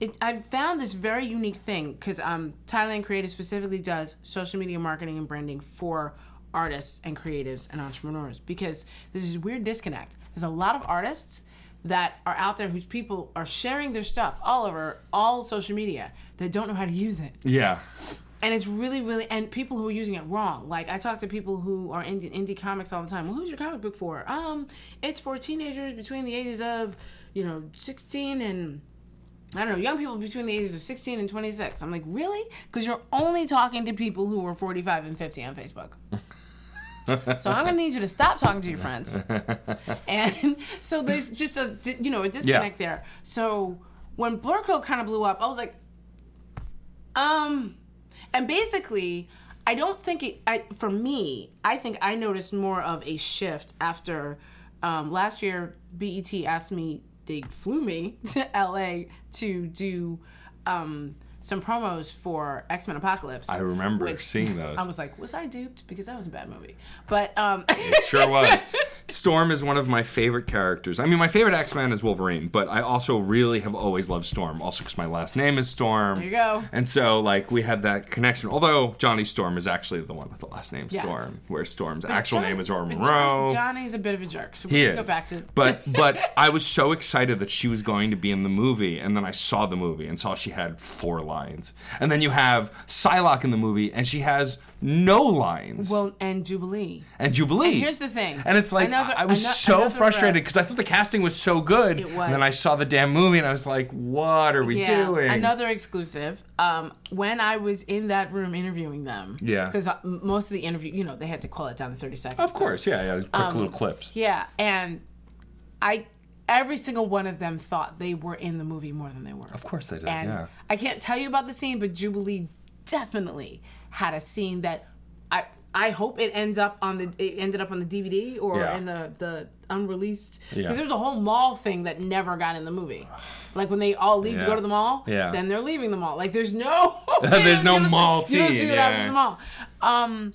It, I've found this very unique thing because um, Thailand Creative specifically does social media marketing and branding for artists and creatives and entrepreneurs because there's this weird disconnect. There's a lot of artists that are out there whose people are sharing their stuff all over all social media that don't know how to use it yeah. and it's really really and people who are using it wrong like i talk to people who are indie, indie comics all the time well who's your comic book for um it's for teenagers between the ages of you know 16 and I don't know, young people between the ages of 16 and 26. I'm like, really? Because you're only talking to people who are 45 and 50 on Facebook. so I'm gonna need you to stop talking to your friends. And so there's just a you know a disconnect there. So when Blurco kind of blew up, I was like, um, and basically, I don't think it. I for me, I think I noticed more of a shift after um, last year. BET asked me, they flew me to LA to do um, some promos for X Men Apocalypse. I remember which seeing those. I was like, was I duped? Because that was a bad movie. But um, Sure was. Storm is one of my favorite characters. I mean, my favorite X Man is Wolverine, but I also really have always loved Storm. Also, because my last name is Storm. There you go. And so, like, we had that connection. Although Johnny Storm is actually the one with the last name Yes. Storm, where Storm's actual Johnny- name is but Monroe. Johnny's a bit of a jerk. So we can go back to. but but I was so excited that she was going to be in the movie, and then I saw the movie and saw she had four lines, and then you have Psylocke in the movie, and she has no lines. well, and Jubilee. and Jubilee. And here's the thing. And it's like Another- I was so another frustrated because I thought the casting was so good. It was. And then I saw the damn movie and I was like, what are we doing? Another exclusive. Um, when I was in that room interviewing them. Yeah. Because most of the interview, you know, they had to call it down to thirty seconds. Of so- course, yeah, yeah. Quick Um, little clips. Yeah, and I, every single one of them thought they were in the movie more than they were. Of course they did, And yeah. I can't tell you about the scene, but Jubilee definitely had a scene that I I hope it ends up on the it ended up on the DVD or Yeah. in the the unreleased because Yeah. there's a whole mall thing that never got in the movie. Like when they all leave to go to the mall, Yeah. then they're leaving the mall. Like there's no There's no mall see, You don't see scene, what happens in yeah. the mall. Um,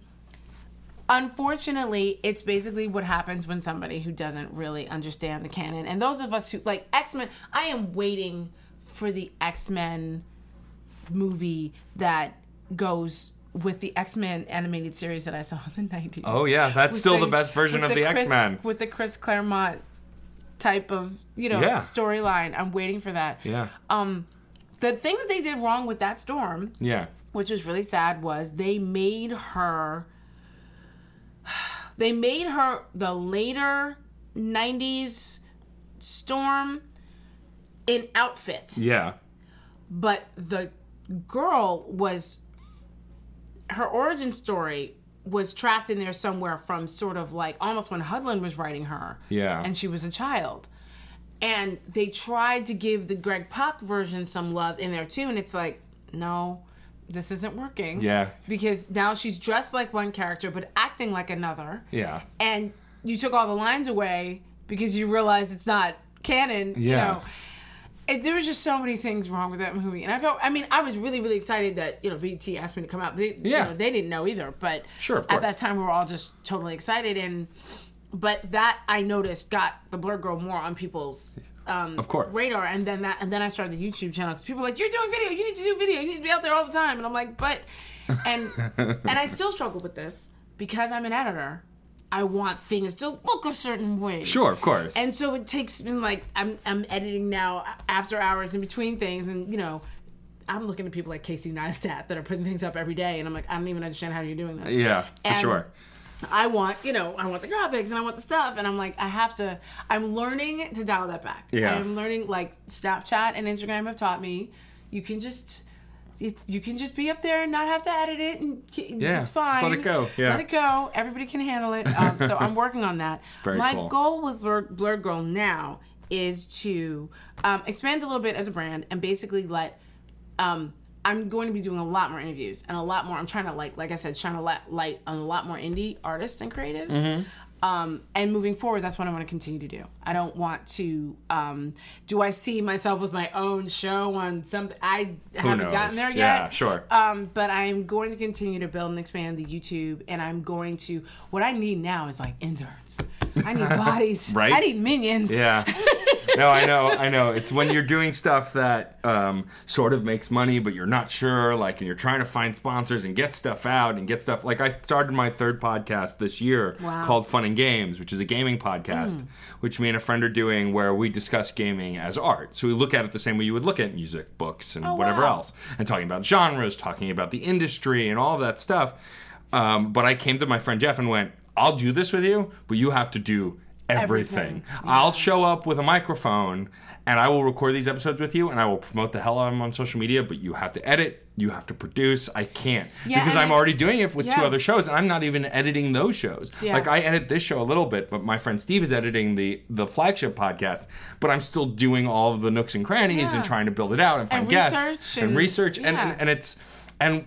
unfortunately, it's basically what happens when somebody who doesn't really understand the canon, and those of us who like X Men, I am waiting for the X Men movie that goes with the X Men animated series that I saw in the nineties. Oh, yeah, that's still the best version of the Chris- X-Men. with the Chris Claremont type of you know Yeah. storyline. I'm waiting for that. Yeah. Um, the thing that they did wrong with that storm yeah. which was really sad was they made her they made her the later 90s storm in outfits Yeah. but the girl was her origin story was trapped in there somewhere from sort of like almost when Hudlin was writing her Yeah. and she was a child and they tried to give the Greg Pak version some love in there too and it's like no this isn't working Yeah. because now she's dressed like one character but acting like another Yeah. and you took all the lines away because you realize it's not canon. You Yeah. know, it, there was just so many things wrong with that movie, and I felt. I mean, I was really, really excited that you know BET asked me to come out. They, you Yeah. know, they didn't know either, but Sure, at that time we were all just totally excited, and but that I noticed got the Blerd Girl more on people's. Um, Of course. radar, and then that, and then I started the YouTube channel because people were like, "You're doing video. You need to do video. You need to be out there all the time." And I'm like, "But," and and I still struggle with this because I'm an editor. I want things to look a certain way. Sure, of course. And so it takes me like I'm I'm editing now after hours in between things, and you know. I'm looking at people like Casey Neistat that are putting things up every day, and I'm like, I don't even understand how you're doing this. yeah, for sure. I want, you know, I want the graphics and I want the stuff, and I'm like, I have to. I'm learning to dial that back. Yeah. I'm learning like Snapchat and Instagram have taught me. you can just. It's, you can just be up there and not have to edit it, and Yeah, it's just fine. let it go, yeah. let it go. Everybody can handle it. Um, so I'm working on that. Very My cool. goal with Blerd, Blerd Girl now is to um, expand a little bit as a brand and basically let. Um, I'm going to be doing a lot more interviews and a lot more. I'm trying to like, like I said, shine a lot, light on a lot more indie artists and creatives. Mm-hmm. Um, and moving forward, that's what I want to continue to do. I don't want to. Um, do I see myself with my own show on something? I haven't knows? gotten there yet. Yeah, sure. Um, but I'm going to continue to build and expand the YouTube, and I'm going to. What I need now is like interns. I need bodies. Right? I need minions. Yeah. No, I know, I know. It's when you're doing stuff that um, sort of makes money, but you're not sure, like, and you're trying to find sponsors and get stuff out and get stuff. Like, I started my third podcast this year Wow. called Fun and Games, which is a gaming podcast, which me and a friend are doing where we discuss gaming as art. So we look at it the same way you would look at music, books, and whatever wow. else, and talking about genres, talking about the industry, and all that stuff. Um, but I came to my friend Jeff and went, I'll do this with you, but you have to do everything. Everything. I'll show up with a microphone and I will record these episodes with you and I will promote the hell out of them on social media, but you have to edit, you have to produce. I can't Yeah, because I'm I- already doing it with two other shows and I'm not even editing those shows. Yeah. Like I edit this show a little bit, but my friend Steve is editing the the flagship podcast, but I'm still doing all of the nooks and crannies Yeah. and trying to build it out and find And guests and, and- research and, and and it's and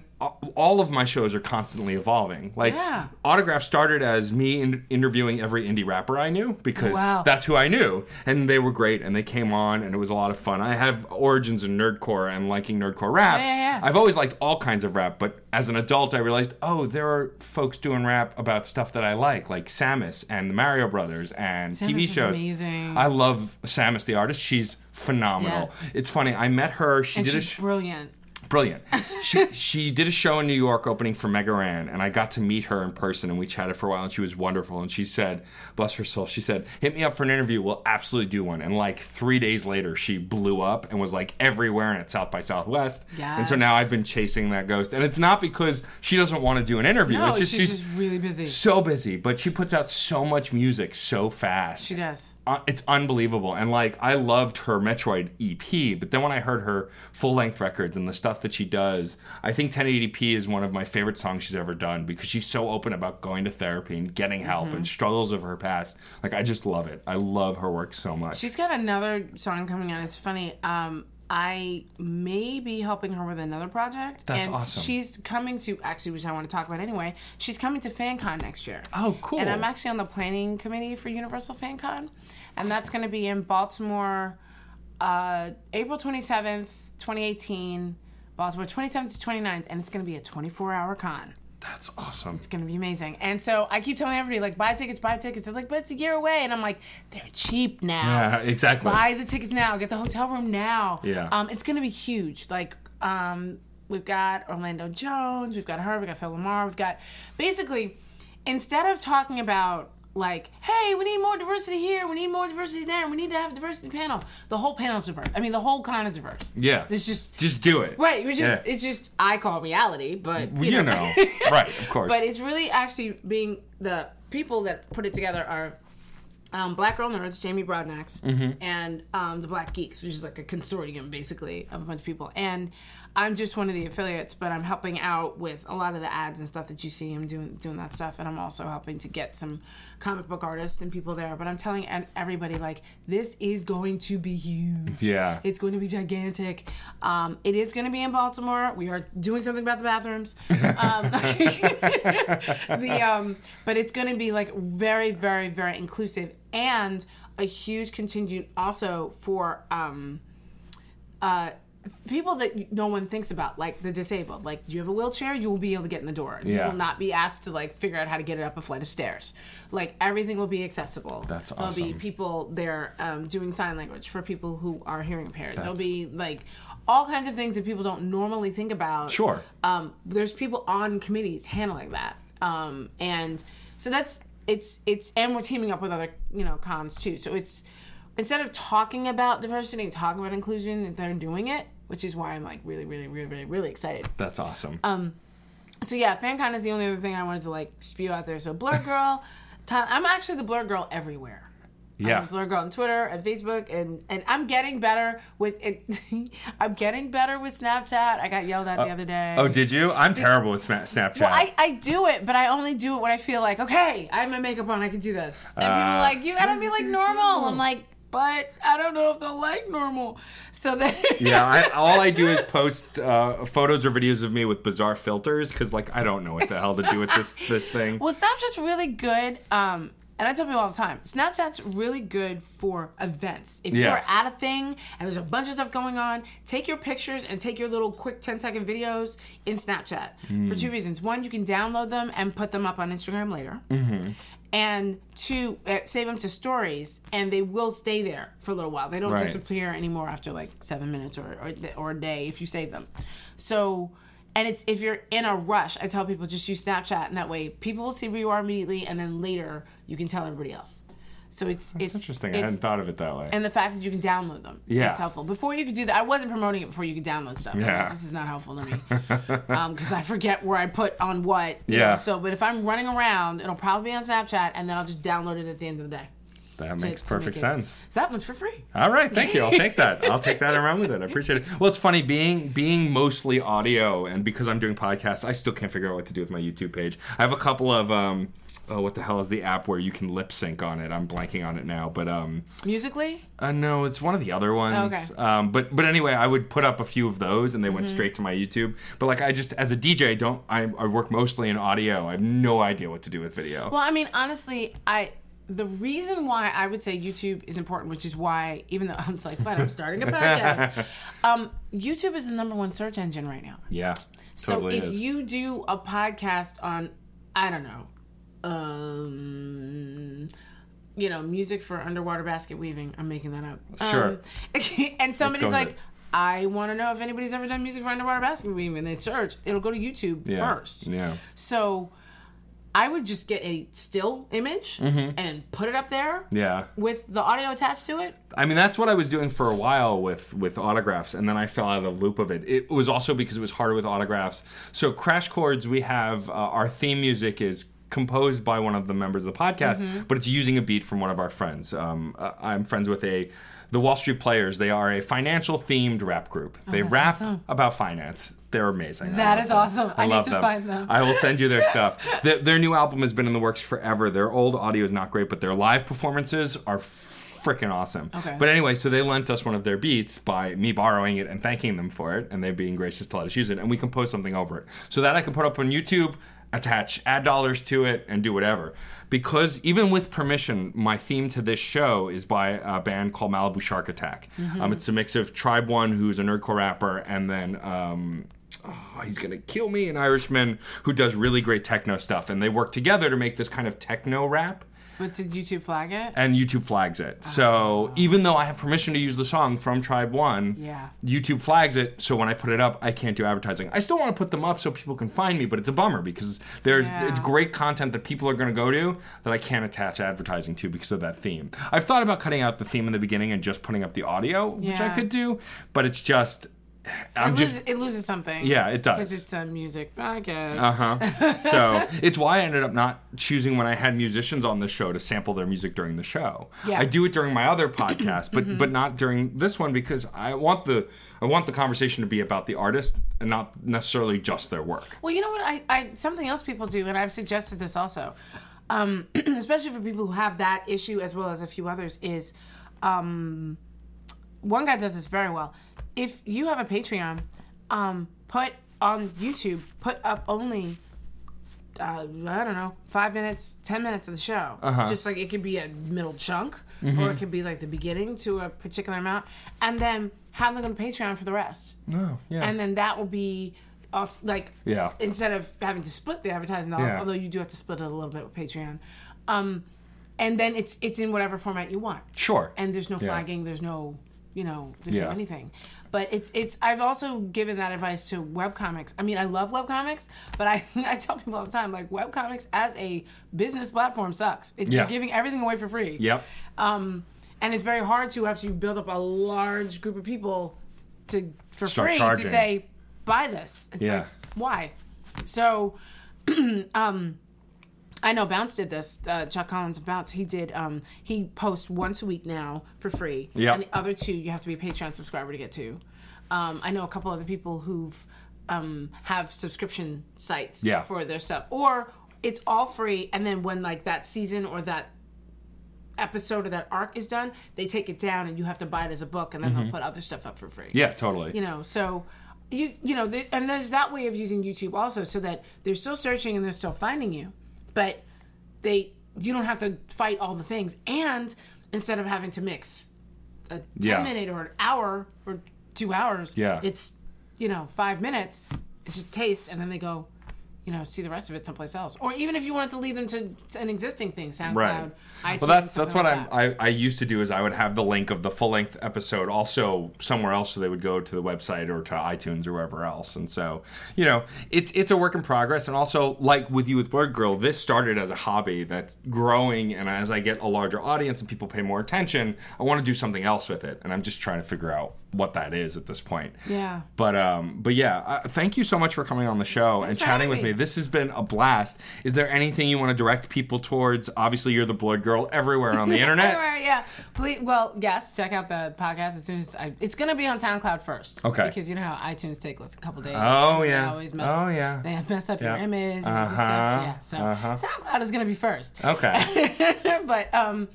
all of my shows are constantly evolving. Like Yeah. Autograph started as me in- interviewing every indie rapper I knew because Wow. that's who I knew, and they were great, and they came on, and it was a lot of fun. I have origins in nerdcore and liking nerdcore rap. Yeah, yeah. I've always liked all kinds of rap, but as an adult, I realized, oh, there are folks doing rap about stuff that I like, like Samus and the Mario Brothers and Samus TV shows. amazing. I love Sammus the artist. She's phenomenal. Yeah. It's funny. I met her. She and did a she's sh- brilliant. Brilliant. She she did a show in New York opening for Mega Ran, and I got to meet her in person, and we chatted for a while, and she was wonderful. And she said, bless her soul, she said, hit me up for an interview. We'll absolutely do one. And like three days later, she blew up and was like everywhere and at South by Southwest. And so now I've been chasing that ghost, and it's not because she doesn't want to do an interview. No, it's just she's, she's just really busy. so busy, but she puts out so much music so fast She does. uh, it's unbelievable. And like, I loved her Metroid EP, but then when I heard her full length records and the stuff that she does, I think 1080p is one of my favorite songs she's ever done because she's so open about going to therapy and getting help Mm-hmm. and struggles of her past. Like, I just love it. I love her work so much. She's got another song coming out. It's funny. Um, I may be helping her with another project. That's and awesome. She's coming to actually, which I want to talk about anyway. She's coming to FanCon next year. Oh, cool. And I'm actually on the planning committee for Universal FanCon, and that's going to be in Baltimore, uh, April 27th, 2018. Baltimore 27th to 29th, and it's going to be a 24-hour con. That's awesome. It's gonna be amazing. And so I keep telling everybody, like, buy tickets, buy tickets. They're like, but it's a year away. And I'm like, they're cheap now. Yeah, exactly. Buy the tickets now. Get the hotel room now. Yeah. Um, it's gonna be huge. Like, um, we've got Orlando Jones, we've got her, we've got Phil LaMarr, we've got basically instead of talking about like, hey, we need more diversity here, we need more diversity there, and we need to have a diversity panel. The whole panel's diverse. I mean, the whole con is diverse. Yeah. It's just just do it. right. We're just Yeah. it's just I call reality, but You know. right, of course. but it's really actually being the people that put it together are um, Black Girl Nerds, Jamie Broadnax, Mm-hmm. and um, the Black Geeks, which is like a consortium basically of a bunch of people. And I'm just one of the affiliates, but I'm helping out with a lot of the ads and stuff that you see. I'm doing doing that stuff, and I'm also helping to get some comic book artists and people there. But I'm telling everybody like this is going to be huge. Yeah. It's going to be gigantic. Um, it is going to be in Baltimore. We are doing something about the bathrooms. Um, the um, but it's going to be like very, very, very inclusive and a huge contingent also for um, uh, people that no one thinks about, like the disabled. Like, do you have a wheelchair? You will be able to get in the door. You will not be asked to like figure out how to get it up a flight of stairs. Like everything will be accessible. That's awesome. There'll be people there um, doing sign language for people who are hearing impaired. There'll be like all kinds of things that people don't normally think about. Sure. Um, there's people on committees handling that, um, and so that's it's it's and we're teaming up with other you know cons too. So it's instead of talking about diversity and talking about inclusion, they're doing it, which is why I'm like really, really, really, really, really excited. That's awesome. Um, So yeah, FanCon is the only other thing I wanted to like spew out there. So Blerd Girl, I'm actually the Blerd Girl everywhere. Yeah. I'm Blerd Girl on Twitter and Facebook, and and I'm getting better with it. I'm getting better with Snapchat. I got yelled at the other day. Oh, did you? I'm terrible with Snapchat. Well, I, I do it, but I only do it when I feel like, okay, I have my makeup on, I can do this. And people Ah. are like, you gotta be like normal. I'm like, but I don't know if they'll like normal. So then, yeah, I, all I do is post uh, photos or videos of me with bizarre filters because, like, I don't know what the hell to do with this this thing. Well, Snapchat's really good. Um, and I tell people all the time, Snapchat's really good for events. If Yeah. you're at a thing and there's a bunch of stuff going on, take your pictures and take your little quick 10 second videos in Snapchat for two reasons. One, you can download them and put them up on Instagram later. And to uh, save them to stories, and they will stay there for a little while. They don't Right. disappear anymore after like seven minutes or, or or a day if you save them. So, and it's if you're in a rush, I tell people just use Snapchat, and that way people will see where you are immediately, and then later you can tell everybody else. So it's it's Interesting. I hadn't thought of it that way. and the fact that you can download them Yeah. is helpful. Before you could do that, I wasn't promoting it before you could download stuff. I'm like, Yeah. this is not helpful to me um, because I forget where I put on what. Yeah. know. So, but if I'm running around, it'll probably be on Snapchat, and then I'll just download it at the end of the day. That makes to perfect make sense. So that one's for free. All right, thank you. I'll take that. I'll take that and run with it. I appreciate it. Well, it's funny being being mostly audio, and because I'm doing podcasts, I still can't figure out what to do with my YouTube page. I have a couple of um, oh, what the hell is the app where you can lip sync on it? I'm blanking on it now, but um, Musically, uh, no, it's one of the other ones. Okay. Um, but but anyway, I would put up a few of those, and they went Mm-hmm. straight to my YouTube. But like, I just as a DJ, don't I, I work mostly in audio. I have no idea what to do with video. well, I mean, honestly, I. The reason why I would say YouTube is important, which is why, even though I'm like, but I'm starting a podcast, um, YouTube is the number one search engine right now. yeah, So totally if is. you do a podcast on, I don't know, um, you know, music for underwater basket weaving. I'm making that up. Sure. Um, and somebody's like. I want to know if anybody's ever done music for underwater basket weaving. And they search. It'll go to YouTube yeah. first. Yeah. So I would just get a still image and put it up there Yeah. with the audio attached to it. I mean, that's what I was doing for a while with with autographs, and then I fell out of the loop of it. It was also because it was harder with autographs. So, Crash Chords, we have uh, our theme music is composed by one of the members of the podcast, Mm-hmm. but it's using a beat from one of our friends. Um, uh, I'm friends with a the Wall Street Players. They are a financial themed rap group. They Oh, that's rap awesome. about finance. They're amazing. I That is them. awesome. I need love to find them. I will send you their stuff. Their, their new album has been in the works forever. Their old audio is not great, but their live performances are freaking awesome. Okay. But anyway, so they lent us one of their beats by me borrowing it and thanking them for it, and they being gracious to let us use it, and we composed something over it. So that I can put up on YouTube, attach add dollars to it, and do whatever. Because even with permission, my theme to this show is by a band called Malibu Shark Attack. Um, it's a mix of Tribe One, who's a nerdcore rapper, and then um, oh, he's gonna kill me, an Irishman who does really great techno stuff, and they work together to make this kind of techno rap But did YouTube flag it? and YouTube flags it. Ah. So even though I have permission to use the song from Tribe One, Yeah. YouTube flags it. So when I put it up, I can't do advertising. I still want to put them up so people can find me, but it's a bummer because there's Yeah. it's great content that people are going to go to that I can't attach advertising to because of that theme. I've thought about cutting out the theme in the beginning and just putting up the audio, which I could do, but it's just I'm It, just loses, it loses something. Yeah, it does. Because it's a music podcast. uh huh. so it's why I ended up not choosing when I had musicians on the show to sample their music during the show. Yeah. I do it during my other podcast, but but not during this one because I want the I want the conversation to be about the artist and not necessarily just their work. Well, you know what? I, I something else people do, and I've suggested this also, um, especially for people who have that issue as well as a few others, is um, one guy does this very well. If you have a Patreon, um, put on YouTube, put up only. Uh, I don't know, five minutes, ten minutes of the show. Uh-huh. Just like it could be a middle chunk, Mm-hmm. or it could be like the beginning to a particular amount, and then have them on Patreon for the rest Oh, yeah. and then that will be also, like Yeah. instead of having to split the advertising dollars Yeah. although you do have to split it a little bit with patreon um, and then it's it's in whatever format you want sure. and there's no Yeah. flagging there's no you know there's no anything but it's it's i've also given that advice to webcomics i mean i love webcomics but i i tell people all the time like webcomics as a business platform sucks Yeah. you're giving everything away for free Yep. um, and it's very hard to after you build up a large group of people to for Start free charging. to say buy this. It's Yeah. like, why? So, um, I know Bounce did this. Uh, Chuck Collins of Bounce. He did. Um, he posts once a week now for free. Yep. And the other two you have to be a Patreon subscriber to get to. Um, I know a couple other people who've um, have subscription sites Yeah. for their stuff, or it's all free. And then when like that season or that episode or that arc is done, they take it down and you have to buy it as a book, and then they'll put other stuff up for free Yeah, totally. you know so you you know th- and there's that way of using youtube also so that they're still searching and they're still finding you but they you don't have to fight all the things and instead of having to mix a 10 Yeah. minute or an hour or two hours Yeah. it's you know five minutes it's just taste and then they go you know see the rest of it someplace else or even if you wanted to lead them to, to an existing thing soundcloud Right. iTunes, well, that's that's what like I'm, that. I I used to do is I would have the link of the full length episode also somewhere else, so they would go to the website or to iTunes or wherever else. And so you know, it's it's a work in progress. And also, like with you with Blerd Girl, this started as a hobby that's growing. And as I get a larger audience and people pay more attention, I want to do something else with it. And I'm just trying to figure out what that is at this point. Yeah. But um, but yeah, uh, thank you so much for coming on the show and Thanks for chatting with me. This has been a blast. Is there anything you want to direct people towards? Obviously, you're the Blerd Girl everywhere on the internet. Everywhere, yeah. Please, well, yes, check out the podcast as soon as I. It's going to be on SoundCloud first. Okay. Because you know how iTunes take like a couple days. Oh, They yeah. always mess, Oh, yeah. They mess up your image and Uh-huh. stuff. Yeah. So Uh-huh. SoundCloud is going to be first. Okay. but um,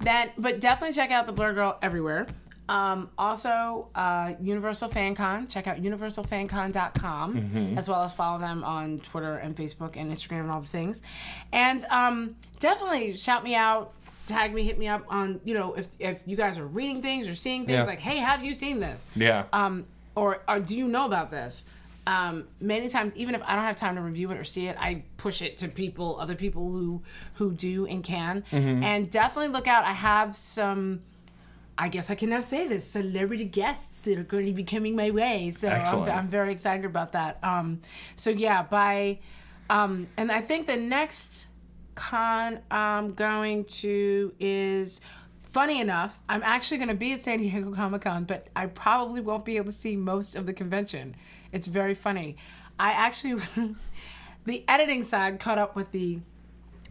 that but definitely check out the Blerd Girl everywhere. Um, also, uh, Universal Fan Con. Check out universalfancon.com Mm-hmm. as well as follow them on Twitter and Facebook and Instagram and all the things. And um, definitely shout me out, tag me, hit me up on you know if if you guys are reading things or seeing things Yeah. like, hey, have you seen this? Yeah. um, or, or do you know about this? Um, many times, even if I don't have time to review it or see it, I push it to people, other people who who do and can. Mm-hmm. And definitely look out. I have some. I guess I can now say this: celebrity guests that are going to be coming my way. So I'm, I'm very excited about that. Um, so yeah, by um, and I think the next con I'm going to is funny enough, I'm actually going to be at San Diego Comic Con, but I probably won't be able to see most of the convention. It's very funny. I actually, the editing side caught up with the.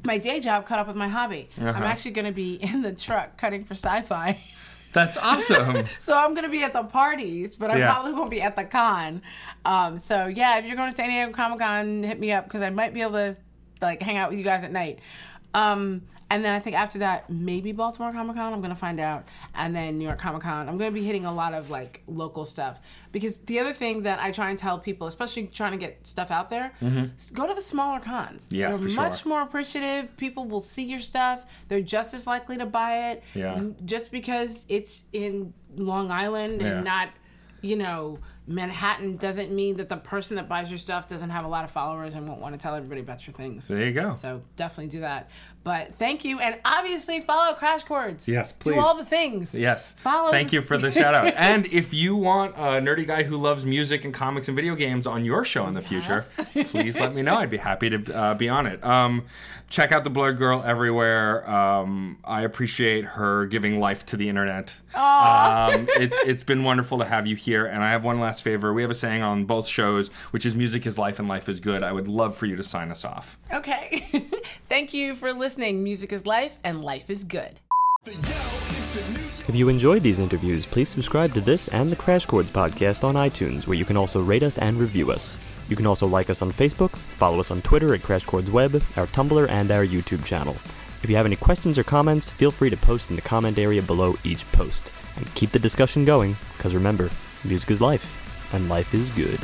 My day job caught up with my hobby. I'm actually going to be in the truck cutting for sci fi. That's awesome. So I'm gonna be at the parties, but I Yeah. probably won't be at the con. Um, so yeah, if you're going to San Diego Comic Con, hit me up because I might be able to like hang out with you guys at night. Um, and then I think after that, maybe Baltimore Comic Con. I'm gonna find out, and then New York Comic Con. I'm gonna be hitting a lot of like local stuff because the other thing that I try and tell people, especially trying to get stuff out there, is go to the smaller cons. Mm-hmm. Yeah, They're much sure. more appreciative. People will see your stuff. They're just as likely to buy it. Yeah. Just because it's in Long Island Yeah. and not, you know, Manhattan doesn't mean that the person that buys your stuff doesn't have a lot of followers and won't want to tell everybody about your things. There you go. So definitely do that. But thank you, and obviously follow Crash Chords. Yes, please. Do all the things. Yes. Follow- Thank you for the shout out. and if you want a nerdy guy who loves music and comics and video games on your show in the future, please let me know. I'd be happy to uh, be on it. Um, check out the Blerd Girl everywhere. Um, I appreciate her giving life to the internet. Um, it's it's been wonderful to have you here. And I have one last favor. We have a saying on both shows, which is "Music is life and life is good." I would love for you to sign us off. Okay. thank you for listening. Music is life, and life is good. If you enjoyed these interviews, please subscribe to this and the Crash Chords podcast on iTunes, where you can also rate us and review us. You can also like us on Facebook, follow us on Twitter at Crash Chords Web, our Tumblr, and our YouTube channel. If you have any questions or comments, feel free to post in the comment area below each post. And keep the discussion going, because remember, music is life, and life is good.